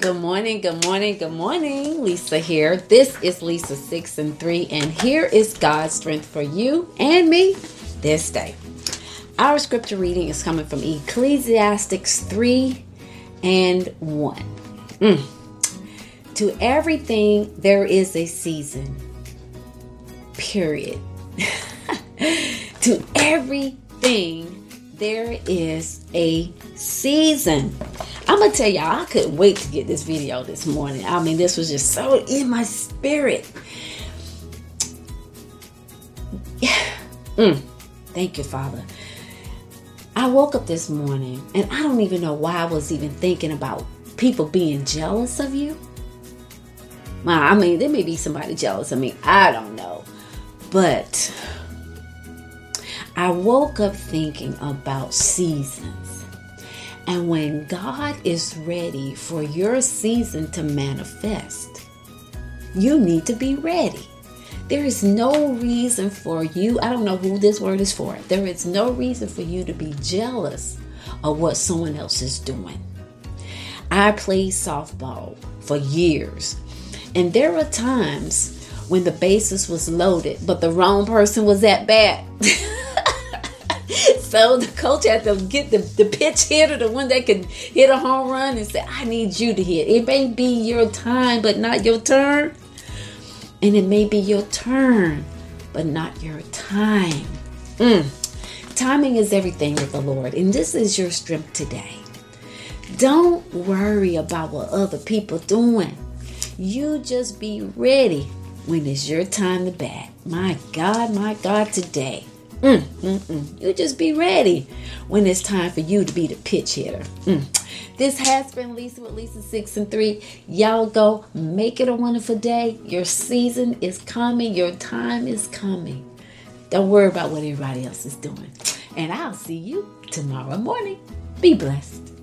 Good morning, good morning, good morning. Lisa here. This is Lisa 6 and 3, and here is God's strength for you and me this day. Our scripture reading is coming from Ecclesiastics 3 and 1. Mm. To everything, there is a season. Period. to everything, there is a season. I'm gonna tell y'all, I couldn't wait to get this video this morning. I mean, this was just so in my spirit. Yeah. Mm, thank you, Father. I woke up this morning and I don't even know why I was even thinking about people being jealous of you. Well, I mean, there may be somebody jealous of me. I don't know. But I woke up thinking about seasons. And when God is ready for your season to manifest, you need to be ready. There is no reason for you, I don't know who this word is for, there is no reason for you to be jealous of what someone else is doing. I played softball for years, and there were times when the bases was loaded, but the wrong person was at bat. so the coach had to get the, the pitch hitter, the one that could hit a home run, and say, I need you to hit. It may be your time, but not your turn. And it may be your turn, but not your time. Mm. Timing is everything with the Lord, and this is your strength today. Don't worry about what other people doing. You just be ready when it's your time to bat. My God, my God, today. Mm, mm, mm. You just be ready when it's time for you to be the pitch hitter. Mm. This has been Lisa with Lisa 6 and 3. Y'all go make it a wonderful day. Your season is coming, your time is coming. Don't worry about what everybody else is doing. And I'll see you tomorrow morning. Be blessed.